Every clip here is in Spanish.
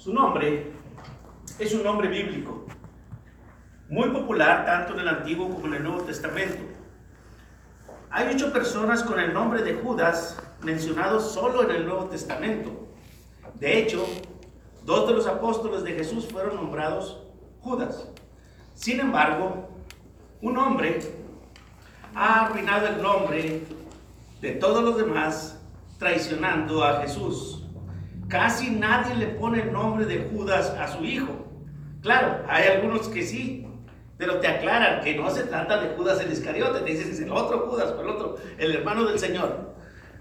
Su nombre es un nombre bíblico, muy popular tanto en el Antiguo como en el Nuevo Testamento. Hay ocho personas con el nombre de Judas mencionados solo en el Nuevo Testamento. De hecho, dos de los apóstoles de Jesús fueron nombrados Judas. Sin embargo, un hombre ha arruinado el nombre de todos los demás traicionando a Jesús. Casi nadie le pone el nombre de Judas a su hijo. Claro, hay algunos que sí, pero te aclaran que no se trata de Judas el Iscariote, te dicen es el otro Judas, el otro, el hermano del Señor.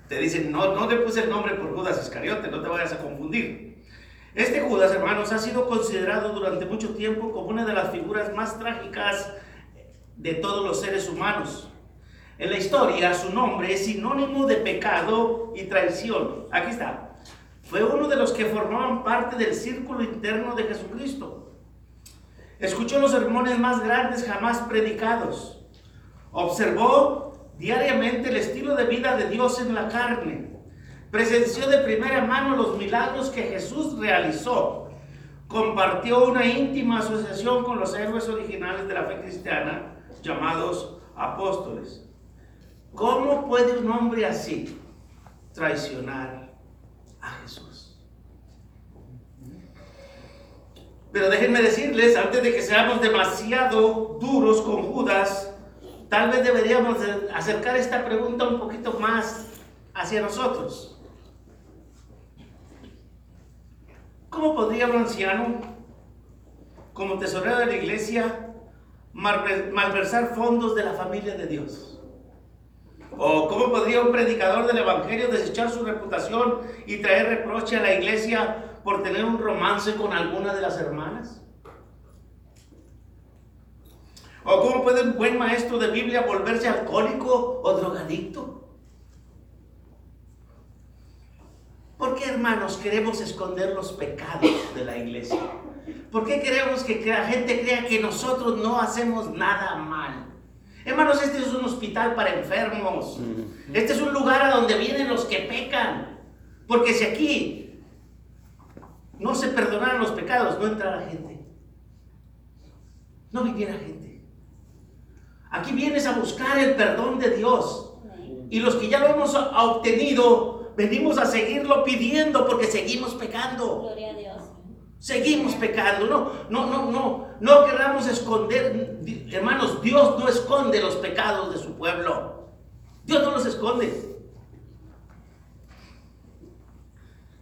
Te dicen, no, no le puse el nombre por Judas Iscariote, no te vayas a confundir. Este Judas, hermanos, ha sido considerado durante mucho tiempo como una de las figuras más trágicas de todos los seres humanos. En la historia, su nombre es sinónimo de pecado y traición. Aquí está. Fue uno de los que formaban parte del círculo interno de Jesucristo. Escuchó los sermones más grandes jamás predicados. Observó diariamente el estilo de vida de Dios en la carne. Presenció de primera mano los milagros que Jesús realizó. Compartió una íntima asociación con los héroes originales de la fe cristiana llamados apóstoles. ¿Cómo puede un hombre así traicionar a Jesús. Pero déjenme decirles, antes de que seamos demasiado duros con Judas, tal vez deberíamos acercar esta pregunta un poquito más hacia nosotros. ¿Cómo podría un anciano, como tesorero de la iglesia, malversar fondos de la familia de Dios? ¿O cómo podría un predicador del Evangelio desechar su reputación y traer reproche a la iglesia por tener un romance con alguna de las hermanas? ¿O cómo puede un buen maestro de Biblia volverse alcohólico o drogadicto? ¿Por qué, hermanos, queremos esconder los pecados de la iglesia? ¿Por qué queremos que la gente crea que nosotros no hacemos nada mal? Hermanos, este es un hospital para enfermos. Este es un lugar a donde vienen los que pecan. Porque si aquí no se perdonaran los pecados, no entrara gente. No viniera gente. Aquí vienes a buscar el perdón de Dios. Y los que ya lo hemos obtenido, venimos a seguirlo pidiendo porque seguimos pecando. Gloria a Dios. Seguimos pecando. No, no, no, no. No queramos esconder. Hermanos, Dios no esconde los pecados de su pueblo. Dios no los esconde.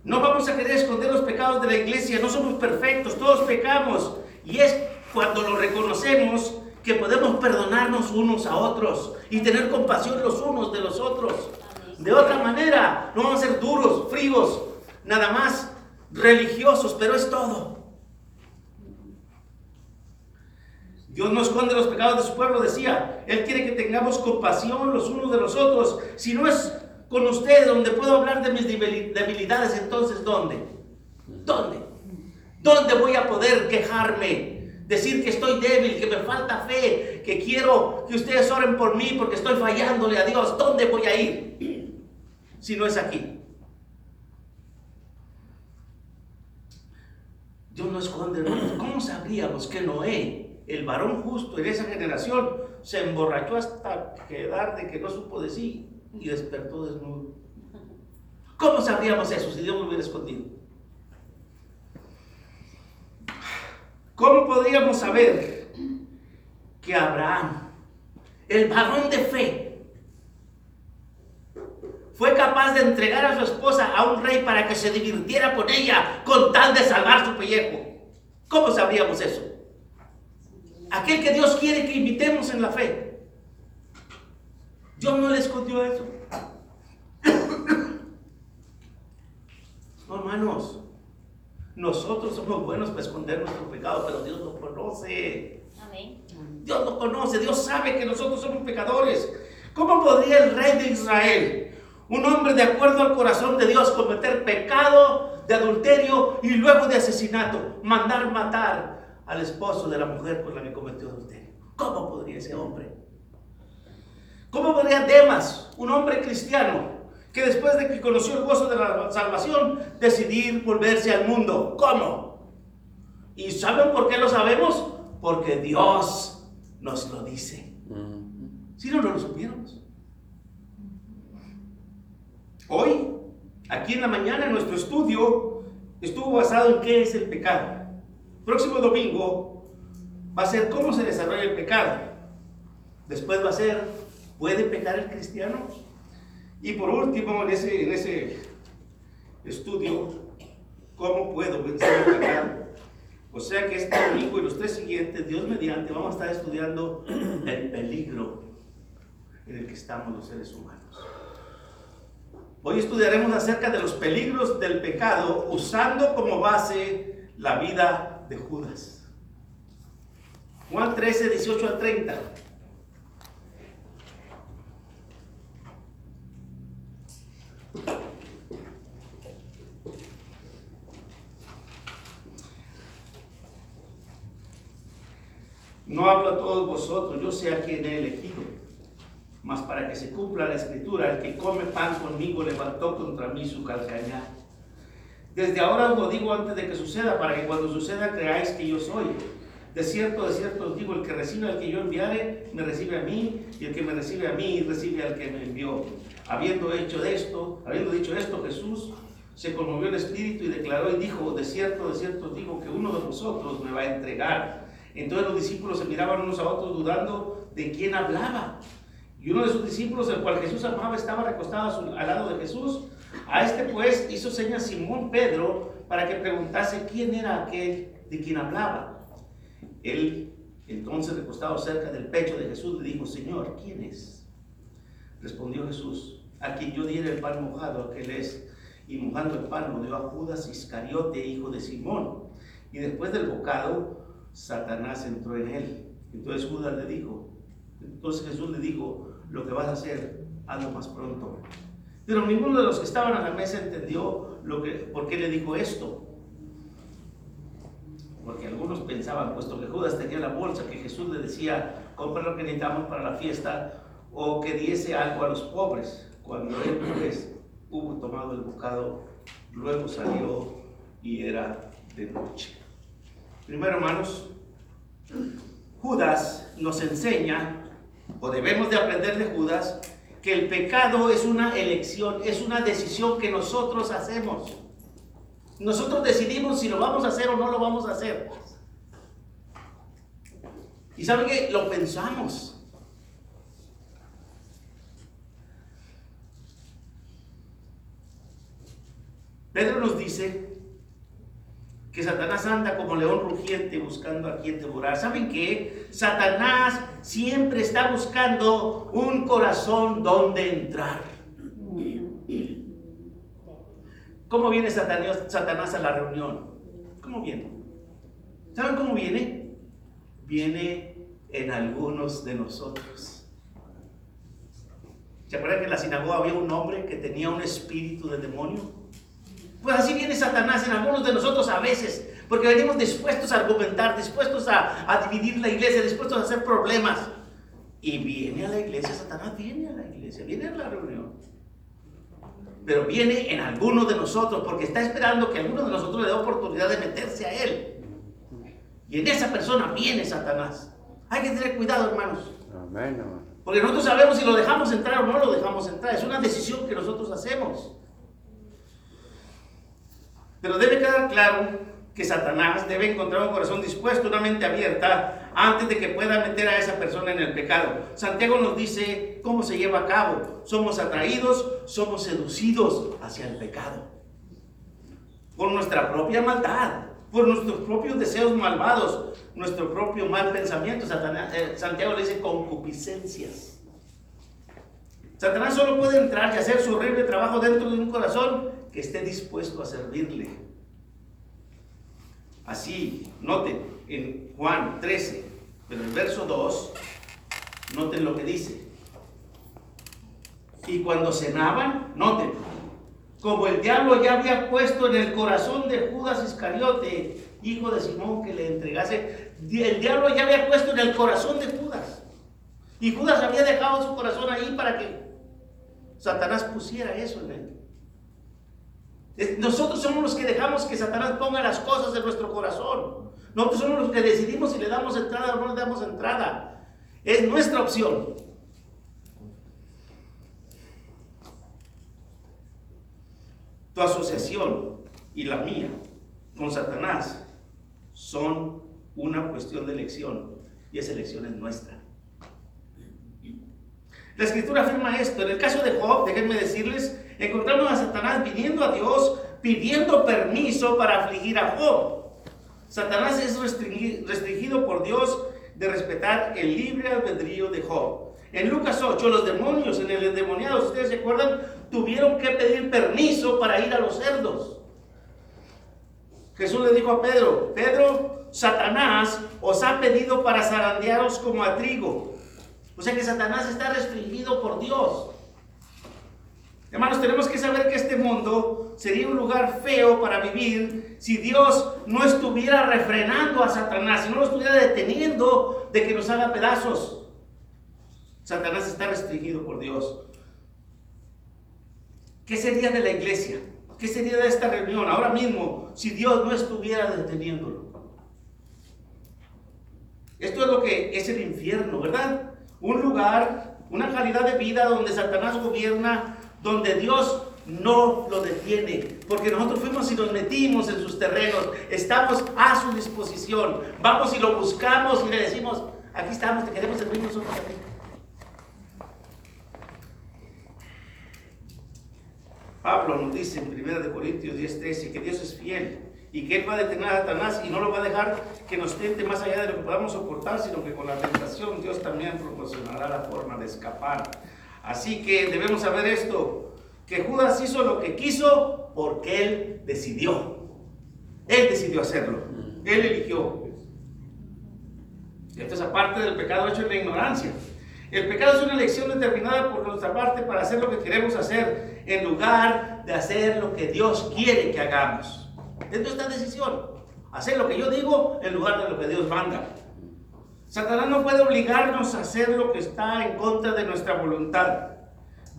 No vamos a querer esconder los pecados de la iglesia. No somos perfectos. Todos pecamos. Y es cuando lo reconocemos que podemos perdonarnos unos a otros y tener compasión los unos de los otros. De otra manera, no vamos a ser duros, fríos, nada más religiosos, pero es todo. Dios no esconde los pecados de su pueblo, decía. Él quiere que tengamos compasión los unos de los otros. Si no es con ustedes donde puedo hablar de mis debilidades, entonces ¿dónde? ¿Dónde? ¿Dónde voy a poder quejarme? Decir que estoy débil, que me falta fe, que quiero que ustedes oren por mí porque estoy fallándole a Dios. ¿Dónde voy a ir? Si no es aquí. Dios no esconde, hermanos. ¿Cómo sabríamos que Noé, el varón justo en esa generación, se emborrachó hasta quedar de que no supo de sí y despertó desnudo? ¿Cómo sabríamos eso si Dios lo hubiera escondido? ¿Cómo podríamos saber que Abraham, el varón de fe, fue capaz de entregar a su esposa a un rey para que se divirtiera con ella con tal de salvar su pellejo. ¿Cómo sabríamos eso? Aquel que Dios quiere que invitemos en la fe. Dios no le escondió eso. No, hermanos, nosotros somos buenos para esconder nuestro pecado, pero Dios lo conoce. Amén. Dios lo conoce, Dios sabe que nosotros somos pecadores. ¿Cómo podría el rey de Israel un hombre de acuerdo al corazón de Dios cometer pecado de adulterio y luego de asesinato, mandar matar al esposo de la mujer con la que cometió adulterio. ¿Cómo podría ese hombre? ¿Cómo podría Demas, un hombre cristiano, que después de que conoció el gozo de la salvación, decidir volverse al mundo? ¿Cómo? ¿Y saben por qué lo sabemos? Porque Dios nos lo dice. Si no, no lo supiéramos. Hoy, aquí en la mañana, en nuestro estudio estuvo basado en qué es el pecado. Próximo domingo va a ser cómo se desarrolla el pecado. Después va a ser, ¿puede pecar el cristiano? Y por último, en ese, estudio, ¿cómo puedo vencer el pecado? O sea que este domingo y los tres siguientes, Dios mediante, vamos a estar estudiando el peligro en el que estamos los seres humanos. Hoy estudiaremos acerca de los peligros del pecado usando como base la vida de Judas. Juan 13, 18 al 30. No hablo a todos vosotros, yo sé a quien he elegido. Mas para que se cumpla la escritura, el que come pan conmigo levantó contra mí su calcañar. Desde ahora os lo digo antes de que suceda, para que cuando suceda creáis que yo soy. De cierto, de cierto os digo, el que recibe al que yo enviare, me recibe a mí, y el que me recibe a mí, recibe al que me envió. Habiendo hecho esto, habiendo dicho esto, Jesús se conmovió el espíritu y declaró y dijo, de cierto, de cierto os digo que uno de vosotros me va a entregar. Entonces los discípulos se miraban unos a otros dudando de quién hablaba. Y uno de sus discípulos, el cual Jesús amaba, estaba recostado al lado de Jesús. A este pues hizo señas Simón Pedro para que preguntase quién era aquel de quien hablaba. Él, entonces recostado cerca del pecho de Jesús, le dijo, Señor, ¿quién es? Respondió Jesús, a quien yo diera el pan mojado, aquel es. Y mojando el pan lo dio a Judas Iscariote, hijo de Simón. Y después del bocado, Satanás entró en él. Entonces Judas le dijo, entonces Jesús le dijo, lo que vas a hacer, hazlo más pronto. Pero ninguno de los que estaban a la mesa entendió lo que, por qué le dijo esto. Porque algunos pensaban, puesto que Judas tenía la bolsa, que Jesús le decía, compra lo que necesitamos para la fiesta, o que diese algo a los pobres. Cuando él pues, hubo tomado el bocado, luego salió y era de noche. Primero, hermanos, Judas nos enseña, o debemos de aprender de Judas, que el pecado es una elección, es una decisión que nosotros hacemos. Nosotros decidimos si lo vamos a hacer o no lo vamos a hacer. Y saben que lo pensamos. Pedro nos dice que Satanás anda como león rugiente buscando a quien devorar. ¿Saben qué? Satanás siempre está buscando un corazón donde entrar. ¿Cómo viene Satanás a la reunión? ¿Cómo viene? ¿Saben cómo viene? Viene en algunos de nosotros. ¿Se acuerdan que en la sinagoga había un hombre que tenía un espíritu de demonio? Pues así viene Satanás en algunos de nosotros a veces, porque venimos dispuestos a argumentar, dispuestos a, dividir la iglesia, dispuestos a hacer problemas. Y viene a la iglesia, Satanás viene a la iglesia, viene a la reunión. Pero viene en algunos de nosotros, porque está esperando que alguno de nosotros le dé oportunidad de meterse a él. Y en esa persona viene Satanás. Hay que tener cuidado, hermanos. Porque nosotros sabemos si lo dejamos entrar o no lo dejamos entrar. Es una decisión que nosotros hacemos. Pero debe quedar claro que Satanás debe encontrar un corazón dispuesto, una mente abierta, antes de que pueda meter a esa persona en el pecado. Santiago nos dice cómo se lleva a cabo. Somos atraídos, somos seducidos hacia el pecado. Por nuestra propia maldad, por nuestros propios deseos malvados, nuestro propio mal pensamiento. Eh, Santiago le dice concupiscencias. Satanás solo puede entrar y hacer su horrible trabajo dentro de un corazón esté dispuesto a servirle. Así, noten en Juan 13, en el verso 2, noten lo que dice. Y cuando cenaban, noten, como el diablo ya había puesto en el corazón de Judas Iscariote, hijo de Simón, que le entregase, el diablo ya había puesto en el corazón de Judas. Y Judas había dejado su corazón ahí para que Satanás pusiera eso en él. Nosotros somos los que dejamos que Satanás ponga las cosas en nuestro corazón. Nosotros somos los que decidimos si le damos entrada o no le damos entrada. Es nuestra opción. Tu asociación y la mía con Satanás son una cuestión de elección y esa elección es nuestra. La escritura afirma esto. En el caso de Job, déjenme decirles, encontramos a Satanás viniendo a Dios pidiendo permiso para afligir a Job. Satanás es restringido por Dios de respetar el libre albedrío de Job. En Lucas 8, los demonios en el endemoniado, ustedes se acuerdan, tuvieron que pedir permiso para ir a los cerdos. Jesús le dijo a Pedro, Pedro, Satanás os ha pedido para zarandearos como a trigo. O sea que Satanás está restringido por Dios. Hermanos, tenemos que saber que este mundo sería un lugar feo para vivir si Dios no estuviera refrenando a Satanás, si no lo estuviera deteniendo de que nos haga pedazos. Satanás está restringido por Dios. ¿Qué sería de la iglesia? ¿Qué sería de esta reunión ahora mismo si Dios no estuviera deteniéndolo? Esto es lo que es el infierno, ¿verdad? Un lugar, una calidad de vida donde Satanás gobierna, donde Dios no lo detiene, porque nosotros fuimos y nos metimos en sus terrenos, estamos a su disposición, vamos y lo buscamos y le decimos, aquí estamos, te queremos servir nosotros aquí. Pablo nos dice en 1 Corintios 10:13 que Dios es fiel y que Él va a detener a Satanás y no lo va a dejar que nos tiente más allá de lo que podamos soportar, sino que con la tentación Dios también proporcionará la forma de escapar. Así que debemos saber esto, que Judas hizo lo que quiso porque Él decidió. Él decidió hacerlo. Él eligió. Esto es aparte del pecado hecho en la ignorancia. El pecado es una elección determinada por nuestra parte para hacer lo que queremos hacer en lugar de hacer lo que Dios quiere que hagamos. Es nuestra decisión. Hacer lo que yo digo en lugar de lo que Dios manda. Satanás no puede obligarnos a hacer lo que está en contra de nuestra voluntad.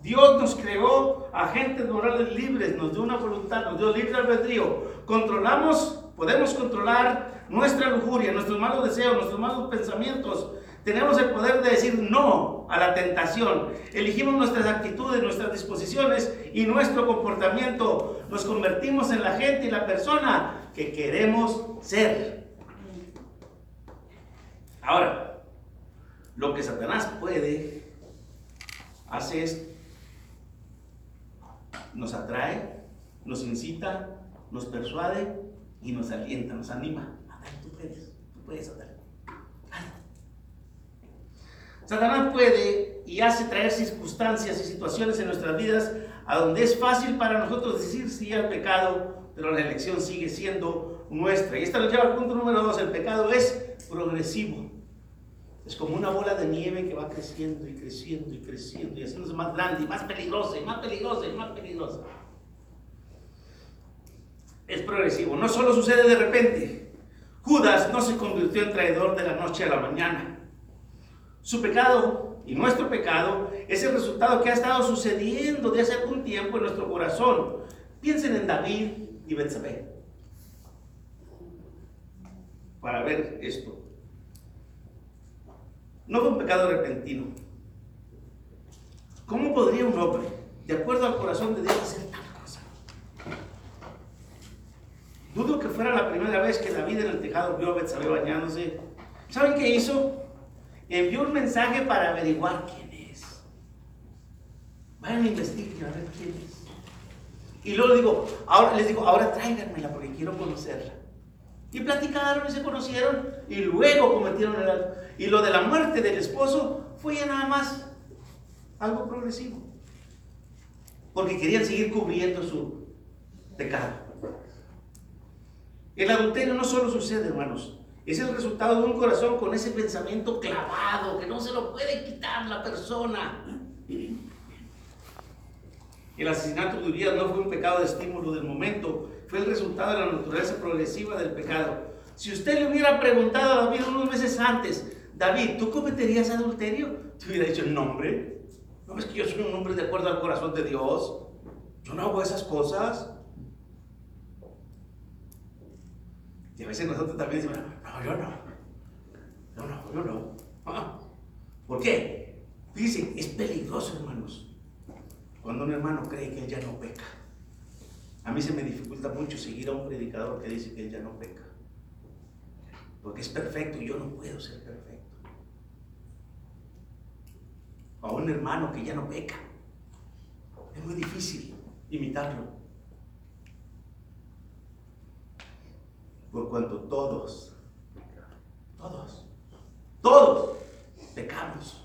Dios nos creó agentes morales libres, nos dio una voluntad, nos dio libre albedrío. Controlamos, podemos controlar nuestra lujuria, nuestros malos deseos, nuestros malos pensamientos. Tenemos el poder de decir no a la tentación. Elegimos nuestras actitudes, nuestras disposiciones y nuestro comportamiento. Nos convertimos en la gente y la persona que queremos ser. Ahora, lo que Satanás puede hacer es nos atrae, nos incita, nos persuade y nos alienta, nos anima. tú puedes, tú puedes, Satanás puede y hace traer circunstancias y situaciones en nuestras vidas a donde es fácil para nosotros decir sí al pecado, pero la elección sigue siendo nuestra. Y esta nos lleva al punto número dos, el pecado es progresivo. Es como una bola de nieve que va creciendo y creciendo y creciendo y haciéndose más grande y más peligrosa y más peligrosa y más peligrosa. Es progresivo, no solo sucede de repente. Judas no se convirtió en traidor de la noche a la mañana. Su pecado y nuestro pecado es el resultado que ha estado sucediendo de hace algún tiempo en nuestro corazón. Piensen en David y Betsabé. Para ver esto. No fue un pecado repentino. ¿Cómo podría un hombre, de acuerdo al corazón de Dios, hacer tal cosa? Dudo que fuera la primera vez que David en el tejado vio a Betsabé bañándose. ¿Saben qué hizo? Envió un mensaje para averiguar quién es. Vayan a investigar a ver quién es. Y luego digo, ahora, les digo, ahora tráiganmela porque quiero conocerla. Y platicaron y se conocieron y luego cometieron el acto. Y lo de la muerte del esposo fue ya nada más algo progresivo. Porque querían seguir cubriendo su pecado. El adulterio no solo sucede, hermanos. Es el resultado de un corazón con ese pensamiento clavado que no se lo puede quitar la persona. El asesinato de Urias no fue un pecado de estímulo del momento, fue el resultado de la naturaleza progresiva del pecado. Si usted le hubiera preguntado a David unos meses antes, David, ¿tú cometerías adulterio? Te hubiera dicho, no, hombre. No es que yo soy un hombre de acuerdo al corazón de Dios. Yo no hago esas cosas. Y a veces nosotros también decimos, no, yo no. No, no, yo no. Ah, ¿Por qué? Dicen, es peligroso, hermanos. Cuando un hermano cree que él ya no peca. A mí se me dificulta mucho seguir a un predicador que dice que él ya no peca. Porque es perfecto y yo no puedo ser perfecto. A un hermano que ya no peca. Es muy difícil imitarlo. Por cuanto todos, todos, todos pecamos.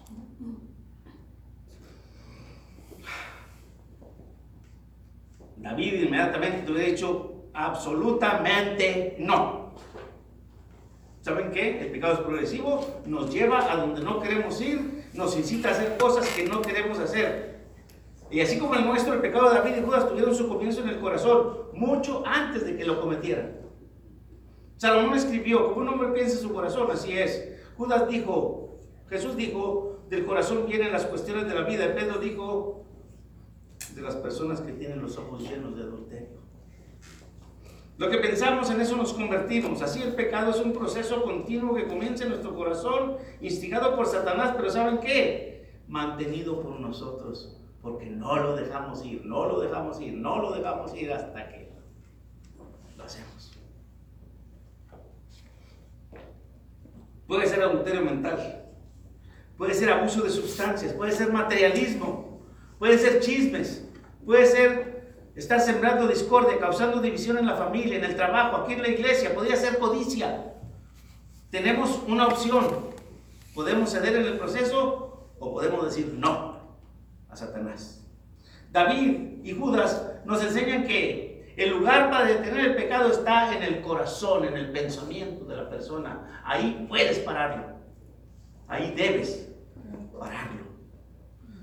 David inmediatamente te hubiera dicho absolutamente no. ¿Saben qué? El pecado es progresivo, nos lleva a donde no queremos ir, nos incita a hacer cosas que no queremos hacer. Y así como el nuestro, el pecado de David y Judas tuvieron su comienzo en el corazón, mucho antes de que lo cometieran. Salomón escribió, como un hombre piensa en su corazón, así es. Judas dijo, Jesús dijo, del corazón vienen las cuestiones de la vida. Pedro dijo, de las personas que tienen los ojos llenos de adulterio. Lo que pensamos en eso nos convertimos. Así el pecado es un proceso continuo que comienza en nuestro corazón, instigado por Satanás, pero ¿saben qué? Mantenido por nosotros, porque no lo dejamos ir, no lo dejamos ir, no lo dejamos ir hasta que lo hacemos. Puede ser adulterio mental, puede ser abuso de sustancias, puede ser materialismo, puede ser chismes, puede ser estar sembrando discordia, causando división en la familia, en el trabajo, aquí en la iglesia, podría ser codicia. Tenemos una opción. Podemos ceder en el proceso o podemos decir no a Satanás. David y Judas nos enseñan que el lugar para detener el pecado está en el corazón, en el pensamiento de la persona. Ahí puedes pararlo. Ahí debes pararlo.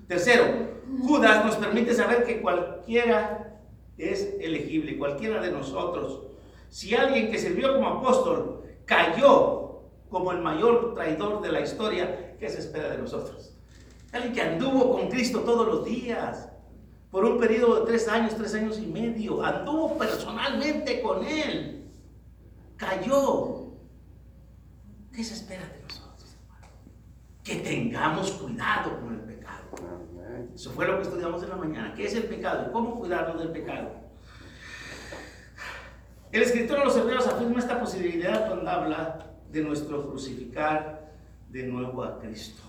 Tercero, Judas nos permite saber que cualquiera es elegible, cualquiera de nosotros. Si alguien que sirvió como apóstol cayó como el mayor traidor de la historia, ¿qué se espera de nosotros? Alguien que anduvo con Cristo todos los días, por un periodo de tres años, tres años y medio, anduvo personalmente con Él, cayó. ¿Qué se espera de nosotros, Que tengamos cuidado con el pecado. Eso fue lo que estudiamos en la mañana. ¿Qué es el pecado? ¿Cómo cuidarnos del pecado? El escritor de los Hebreos afirma esta posibilidad cuando habla de nuestro crucificar de nuevo a Cristo.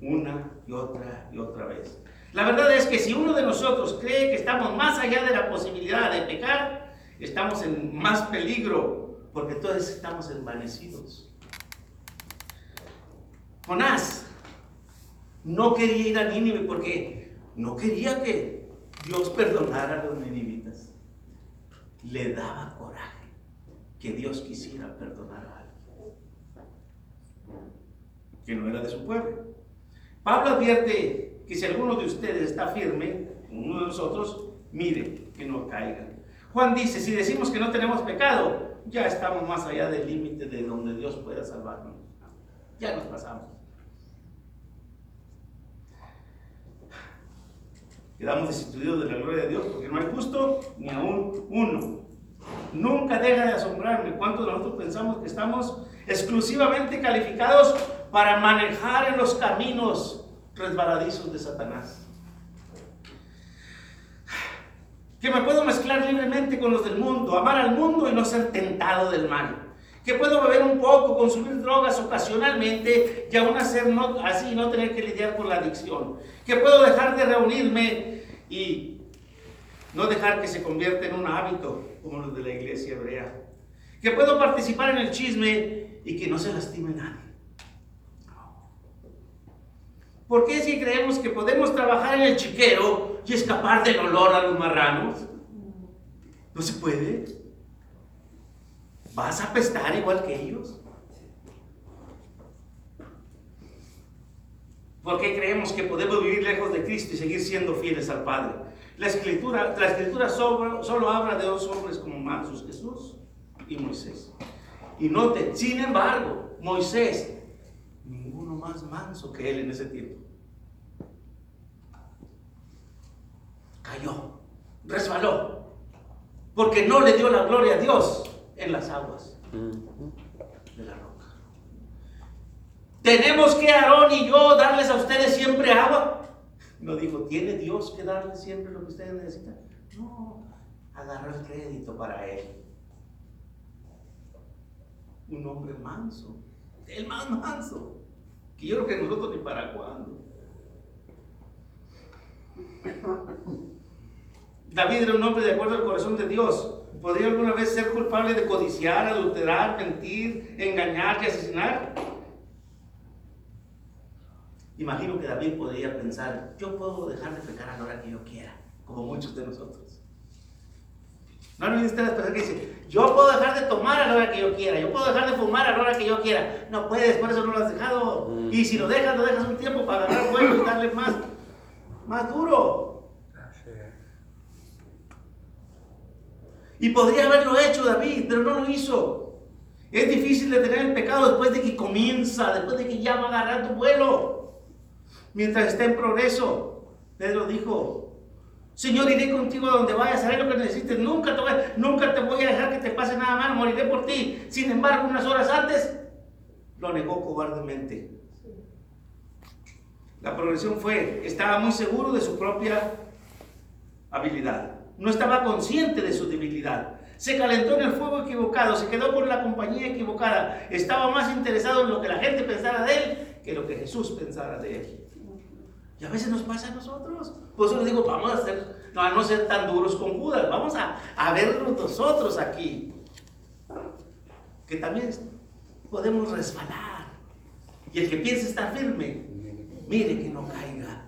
Una y otra y otra vez. La verdad es que si uno de nosotros cree que estamos más allá de la posibilidad de pecar, estamos en más peligro porque todos estamos envanecidos. Jonás no quería ir a Nínive porque no quería que Dios perdonara a los ninivitas. Le daba coraje que Dios quisiera perdonar a alguien que no era de su pueblo. Pablo advierte que si alguno de ustedes está firme, uno de nosotros, mire que no caiga. Juan dice, si decimos que no tenemos pecado, ya estamos más allá del límite de donde Dios pueda salvarnos. Ya nos pasamos. Quedamos destituidos de la gloria de Dios porque no hay justo ni aún uno. Nunca deja de asombrarme cuántos de nosotros pensamos que estamos exclusivamente calificados para manejar en los caminos resbaladizos de Satanás. Que me puedo mezclar libremente con los del mundo, amar al mundo y no ser tentado del mal. Que puedo beber un poco, consumir drogas ocasionalmente y aún no, así no tener que lidiar con la adicción. Que puedo dejar de reunirme y no dejar que se convierta en un hábito como los de la iglesia hebrea. Que puedo participar en el chisme y que no se lastime nadie. ¿Por qué si creemos que podemos trabajar en el chiquero y escapar del olor a los marranos? ¿No se puede? ¿Vas a apestar igual que ellos? ¿Por qué creemos que podemos vivir lejos de Cristo y seguir siendo fieles al Padre? La escritura, la escritura solo, solo habla de dos hombres como mansos, Jesús y Moisés. Y note, sin embargo, Moisés más manso que él en ese tiempo. Cayó, resbaló, porque no le dio la gloria a Dios en las aguas de la roca. ¿Tenemos que Aarón y yo darles a ustedes siempre agua? No dijo, ¿tiene Dios que darles siempre lo que ustedes necesitan? No, agarró el crédito para él. Un hombre manso, el más manso, que yo creo que nosotros ni para cuándo. David era un hombre de acuerdo al corazón de Dios. ¿Podría alguna vez ser culpable de codiciar, adulterar, mentir, engañar asesinar? Imagino que David podría pensar, yo puedo dejar de pecar a la hora que yo quiera, como muchos de nosotros. No han ustedes pensar que dice, yo puedo dejar de tomar a la hora que yo quiera, yo puedo dejar de fumar a la hora que yo quiera. No puedes, por eso no lo has dejado. Mm. Y si lo dejas, lo dejas un tiempo para agarrar vuelo y darle más, más duro. Y podría haberlo hecho David, pero no lo hizo. Es difícil detener el pecado después de que comienza, después de que ya va a agarrar tu vuelo. Mientras está en progreso. Pedro dijo, Señor, iré contigo a donde vayas, haré lo que necesites. Nunca te, voy, a dejar que te pase nada mal, moriré por ti. Sin embargo, unas horas antes, lo negó cobardemente. La progresión fue, estaba muy seguro de su propia habilidad. No estaba consciente de su debilidad. Se calentó en el fuego equivocado, se quedó con la compañía equivocada. Estaba más interesado en lo que la gente pensara de él que lo que Jesús pensara de él. Y a veces nos pasa a nosotros. Por eso les digo, vamos a, ser, no, a no ser tan duros con Judas. Vamos a, a nosotros aquí. Que también podemos resbalar. Y el que piense estar firme, mire que no caiga.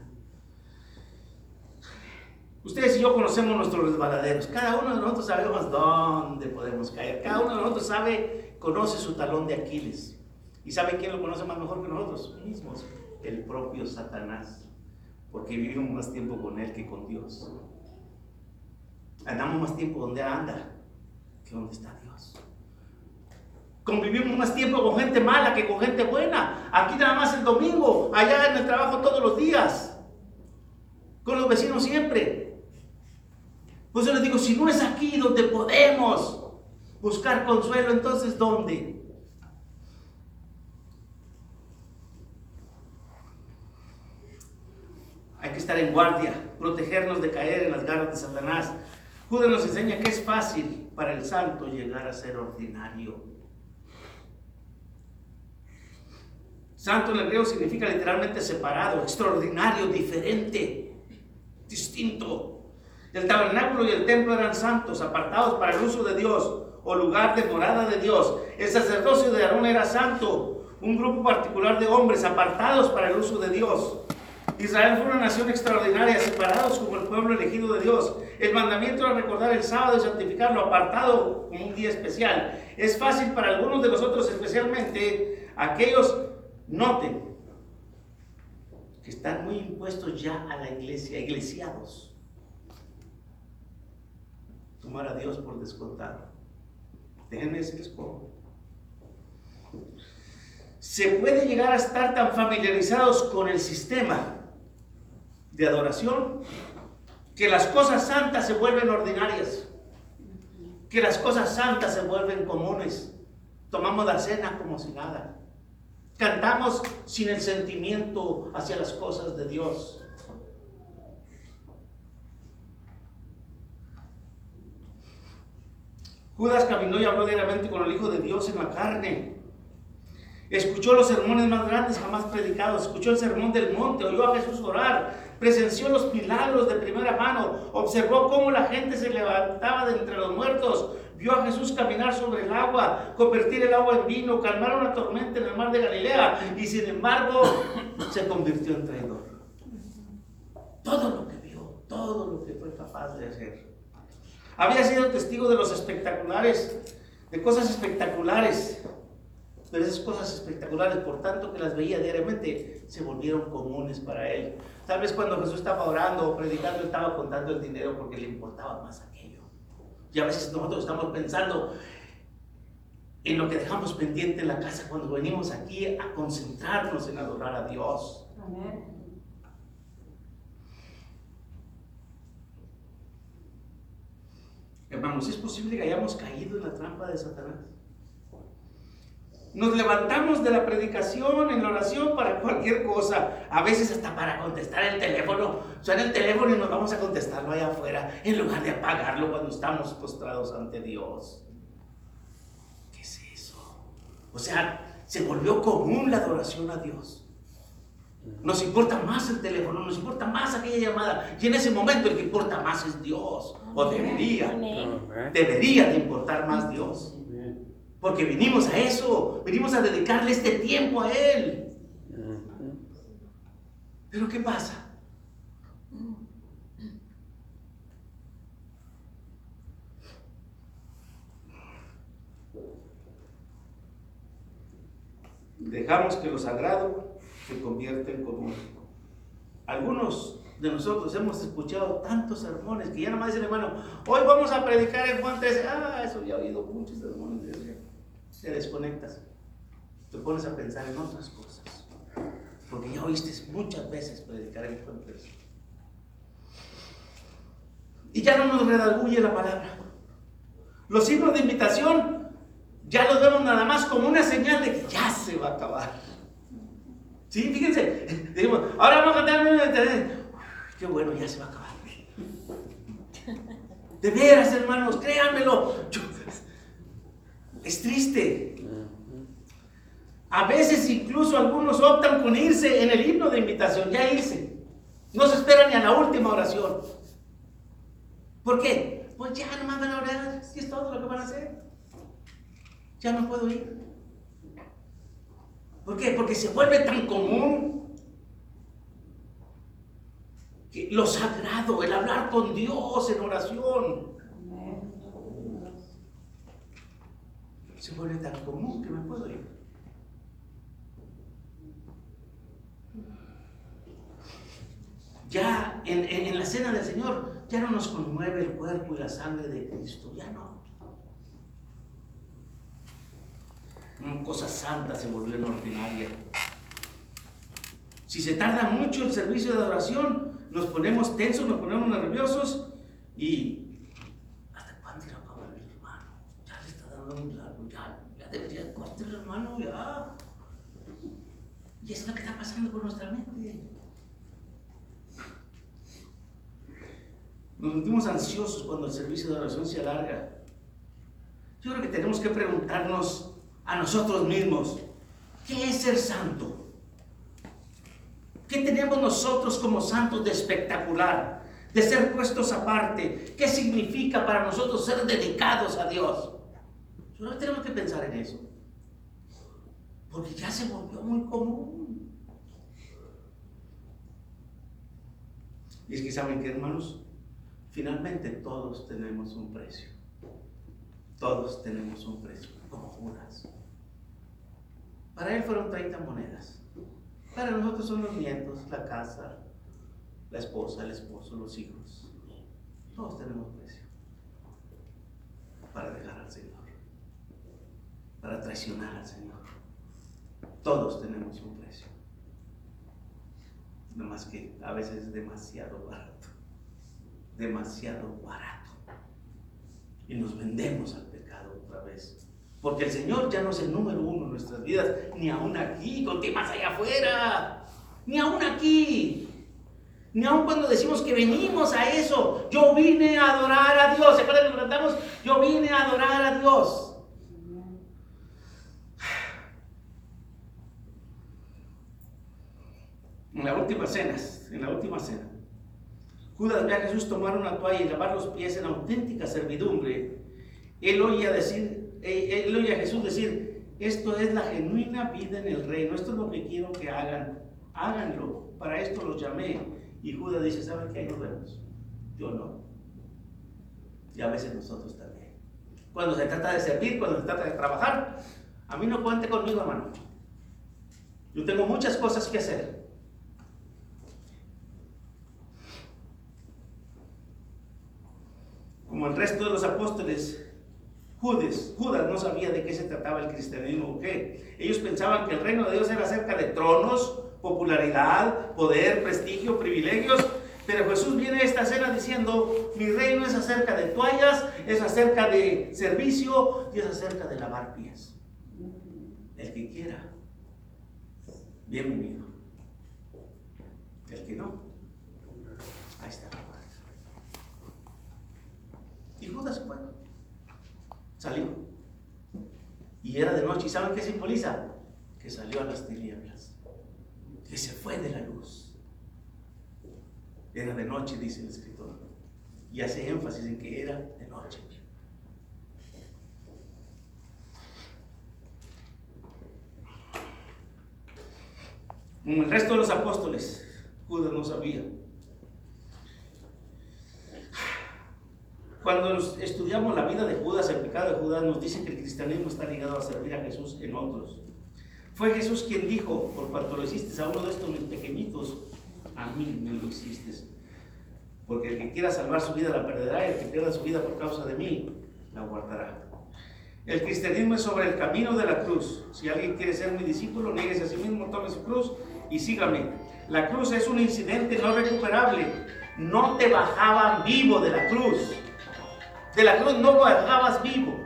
Ustedes y yo conocemos nuestros resbaladeros. Cada uno de nosotros sabemos dónde podemos caer. Cada uno de nosotros sabe, conoce su talón de Aquiles. ¿Y sabe quién lo conoce más mejor que nosotros? Mismos. El propio Satanás. Porque vivimos más tiempo con él que con Dios. Andamos más tiempo donde anda que donde está Dios. Convivimos más tiempo con gente mala que con gente buena. Aquí nada más el domingo, allá en el trabajo todos los días. Con los vecinos siempre. Pues yo les digo, si no es aquí donde podemos buscar consuelo, entonces ¿dónde? Hay que estar en guardia, protegernos de caer en las garras de Satanás. Judas nos enseña que es fácil para el santo llegar a ser ordinario. Santo en el griego significa literalmente separado, extraordinario, diferente, distinto. El tabernáculo y el templo eran santos, apartados para el uso de Dios o lugar de morada de Dios. El sacerdocio de Aarón era santo, un grupo particular de hombres apartados para el uso de Dios. Israel fue una nación extraordinaria, separados como el pueblo elegido de Dios. El mandamiento era recordar el sábado y santificarlo, apartado como un día especial. Es fácil para algunos de nosotros, especialmente aquellos, noten, que están muy impuestos ya a la iglesia, iglesiados tomar a Dios por descontado. Déjenme decirles cómo. Se puede llegar a estar tan familiarizados con el sistema de adoración que las cosas santas se vuelven ordinarias, que las cosas santas se vuelven comunes. Tomamos la cena como si nada. Cantamos sin el sentimiento hacia las cosas de Dios. Judas caminó y habló diariamente con el Hijo de Dios en la carne. Escuchó los sermones más grandes jamás predicados. Escuchó el sermón del monte. Oyó a Jesús orar. Presenció los milagros de primera mano. Observó cómo la gente se levantaba de entre los muertos. Vio a Jesús caminar sobre el agua, convertir el agua en vino, calmar una tormenta en el mar de Galilea. Y sin embargo, se convirtió en traidor. Todo lo que vio, todo lo que fue capaz de hacer. Había sido testigo de los espectaculares, de cosas espectaculares. Pero esas cosas espectaculares, por tanto que las veía diariamente, se volvieron comunes para él. Tal vez cuando Jesús estaba orando o predicando, estaba contando el dinero porque le importaba más aquello. Y a veces nosotros estamos pensando en lo que dejamos pendiente en la casa cuando venimos aquí a concentrarnos en adorar a Dios. Amén. Hermanos, ¿es posible que hayamos caído en la trampa de Satanás? Nos levantamos de la predicación en la oración para cualquier cosa, a veces hasta para contestar el teléfono. Suena el teléfono y nos vamos a contestarlo allá afuera en lugar de apagarlo cuando estamos postrados ante Dios. ¿Qué es eso? O sea, se volvió común la adoración a Dios. Nos importa más el teléfono, nos importa más aquella llamada. Y en ese momento el que importa más es Dios. O debería. Debería de importar más Dios. Porque vinimos a eso, venimos a dedicarle este tiempo a Él. Pero ¿qué pasa? Dejamos que lo sagrado se convierta en común. Algunos de nosotros hemos escuchado tantos sermones que ya nomás dicen, hermano, hoy vamos a predicar en Juan 13. Ah, eso ya he oído muchos sermones te desconectas, te pones a pensar en otras cosas. Porque ya oíste muchas veces predicar en fuentes. Y ya no nos redarguye la palabra. Los signos de invitación ya los vemos nada más como una señal de que ya se va a acabar. Sí, fíjense, ahora vamos a cantar. Qué bueno, ya se va a acabar. De veras, hermanos, créanmelo. Es triste. A veces incluso algunos optan con irse en el himno de invitación, ya irse. No se esperan ni a la última oración. ¿Por qué? Pues ya no van a orar, si es todo lo que van a hacer. Ya no puedo ir. ¿Por qué? Porque se vuelve tan común que lo sagrado, el hablar con Dios en oración, se vuelve tan común que me puedo ir. Ya en, la cena del Señor, ya no nos conmueve el cuerpo y la sangre de Cristo, ya no. Cosas santas se volvieron ordinarias. Si se tarda mucho el servicio de adoración, nos ponemos tensos, nos ponemos nerviosos y ¿hasta cuándo irá a acabar mi hermano? Ya le está dando un debería cortar hermano, ya. Y es lo que está pasando con nuestra mente. Nos sentimos ansiosos cuando el servicio de oración se alarga. Yo creo que tenemos que preguntarnos a nosotros mismos, ¿qué es ser santo? ¿Qué tenemos nosotros como santos de espectacular? De ser puestos aparte. ¿Qué significa para nosotros ser dedicados a Dios? Solo tenemos que pensar en eso. Porque ya se volvió muy común. Y es que saben que hermanos, finalmente todos tenemos un precio. Todos tenemos un precio, como Judas. Para él fueron 30 monedas. Para nosotros son los nietos, la casa, la esposa, el esposo, los hijos. Todos tenemos precio para dejar al Señor para traicionar al Señor. Todos tenemos un precio. No más que a veces es demasiado barato. Demasiado barato. Y nos vendemos al pecado otra vez. Porque el Señor ya no es el número uno en nuestras vidas, ni aún aquí, con más allá afuera, ni aún aquí. Ni aún cuando decimos que venimos a eso, yo vine a adorar a Dios. ¿Se acuerdan que cantamos? Yo vine a adorar a Dios. En la última cena, en la última cena, Judas ve a Jesús tomar una toalla y lavar los pies en auténtica servidumbre. Él oye a decir, él Jesús decir, esto es la genuina vida en el reino, esto es lo que quiero que hagan, háganlo, para esto los llamé. Y Judas dice, ¿saben qué? Nos vemos. Yo no. Y a veces nosotros también. Cuando se trata de servir, cuando se trata de trabajar, a mí no cuente conmigo, hermano. Yo tengo muchas cosas que hacer. Como el resto de los apóstoles, Judas, Judas no sabía de qué se trataba el cristianismo o qué. Ellos pensaban que el reino de Dios era acerca de tronos, popularidad, poder, prestigio, privilegios. Pero Jesús viene a esta cena diciendo, mi reino es acerca de toallas, es acerca de servicio y es acerca de lavar pies. El que quiera, bienvenido. El que no, ahí está la puerta. Y Judas fue. Salió. Y era de noche. ¿Y saben qué simboliza? Que salió a las tinieblas. Que se fue de la luz. Era de noche, dice el escritor. Y hace énfasis en que era de noche. Como el resto de los apóstoles, Judas no sabía. Cuando estudiamos la vida de Judas, el pecado de Judas, nos dice que el cristianismo está ligado a servir a Jesús en otros. Fue Jesús quien dijo, por cuanto lo hiciste a uno de estos mis pequeñitos, a mí me lo hiciste. Porque el que quiera salvar su vida la perderá y el que pierda su vida por causa de mí la guardará. El cristianismo es sobre el camino de la cruz. Si alguien quiere ser mi discípulo, nieguese a sí mismo, tome su cruz y sígame. La cruz es un incidente no recuperable. No te bajaban vivo de la cruz. De la cruz no bajabas vivo.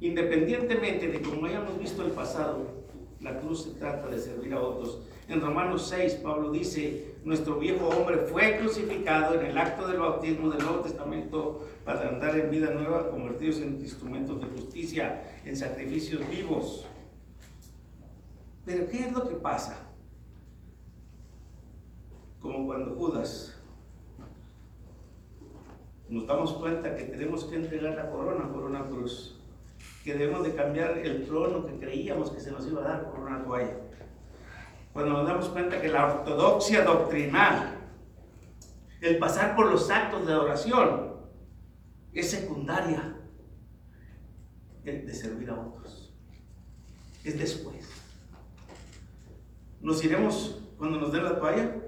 Independientemente de cómo hayamos visto el pasado, la cruz se trata de servir a otros. En Romanos 6, Pablo dice, nuestro viejo hombre fue crucificado en el acto del bautismo del Nuevo Testamento para andar en vida nueva, convertidos en instrumentos de justicia, en sacrificios vivos. Pero ¿qué es lo que pasa? Como cuando Judas nos damos cuenta que tenemos que entregar la corona por una cruz que debemos de cambiar el trono que creíamos que se nos iba a dar por una toalla. Cuando nos damos cuenta que la ortodoxia doctrinal, el pasar por los actos de adoración, es secundaria de servir a otros. Es después. ¿Nos iremos cuando nos den la toalla?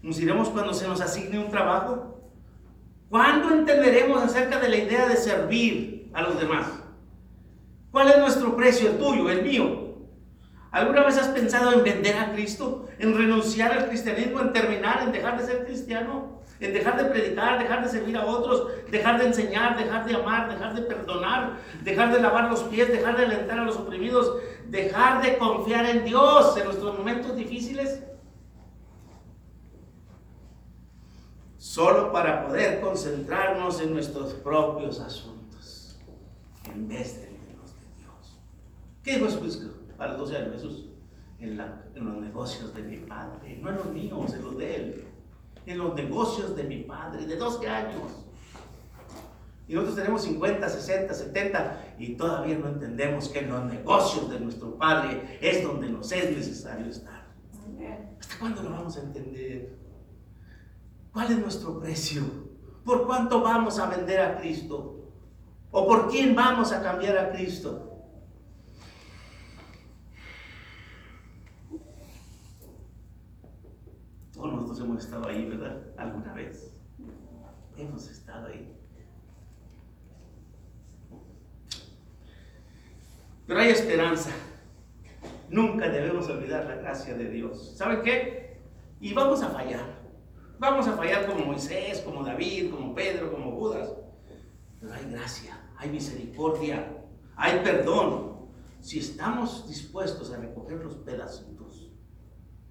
¿Nos iremos cuando se nos asigne un trabajo? ¿Cuándo entenderemos acerca de la idea de servir a los demás? ¿Cuál es nuestro precio? El tuyo, el mío. ¿Alguna vez has pensado en vender a Cristo? ¿En renunciar al cristianismo? ¿En terminar? ¿En dejar de ser cristiano? ¿En dejar de predicar? ¿Dejar de servir a otros? ¿Dejar de enseñar? ¿Dejar de amar? ¿Dejar de perdonar? ¿Dejar de lavar los pies? ¿Dejar de alentar a los oprimidos? ¿Dejar de confiar en Dios en nuestros momentos difíciles? Solo para poder concentrarnos en nuestros propios asuntos en vez de ¿Qué dijo Jesús a los 12 años? Jesús, en, los negocios de mi padre, no en los míos, en los de él. En los negocios de mi padre, de 12 años. Y nosotros tenemos 50, 60, 70 y todavía no entendemos que en los negocios de nuestro Padre es donde nos es necesario estar. ¿Hasta cuándo lo vamos a entender? ¿Cuál es nuestro precio? ¿Por cuánto vamos a vender a Cristo? ¿O por quién vamos a cambiar a Cristo? Todos nosotros hemos estado ahí, ¿verdad? Alguna vez. Hemos estado ahí. Pero hay esperanza. Nunca debemos olvidar la gracia de Dios. ¿Saben qué? Y vamos a fallar. Vamos a fallar como Moisés, como David, como Pedro, como Judas. Pero hay gracia, hay misericordia, hay perdón. Si estamos dispuestos a recoger los pedacitos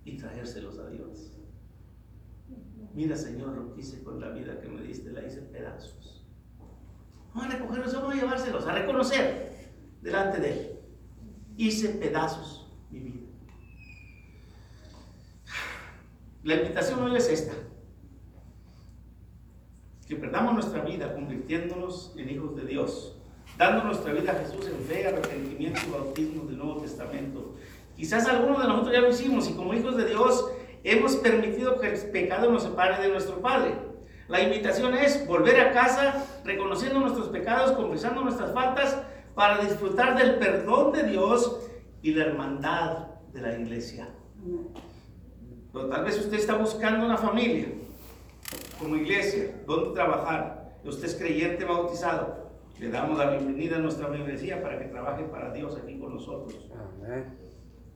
y traérselos a Dios. Mira, Señor, lo que hice con la vida que me diste, la hice pedazos. Vamos a recogerlos, vamos a llevárselos, a reconocer delante de Él. Hice pedazos mi vida. La invitación hoy es esta. Que perdamos nuestra vida convirtiéndonos en hijos de Dios, dando nuestra vida a Jesús en fe, arrepentimiento y bautismo del Nuevo Testamento. Quizás algunos de nosotros ya lo hicimos y como hijos de Dios hemos permitido que el pecado nos separe de nuestro Padre. La invitación es volver a casa reconociendo nuestros pecados, confesando nuestras faltas, para disfrutar del perdón de Dios y la hermandad de la iglesia. Pero tal vez usted está buscando una familia como iglesia, donde trabajar. Usted es creyente bautizado. Le damos la bienvenida a nuestra membresía para que trabaje para Dios aquí con nosotros.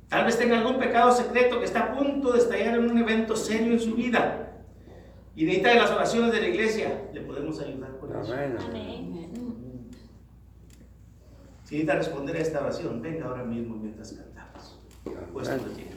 Tal vez tenga algún pecado secreto que está a punto de estallar en un evento serio en su vida. Y necesita de las oraciones de la iglesia. Le podemos ayudar con eso. Amén. Amén. Si necesita responder a esta oración, venga ahora mismo mientras cantamos. Puesto de pie.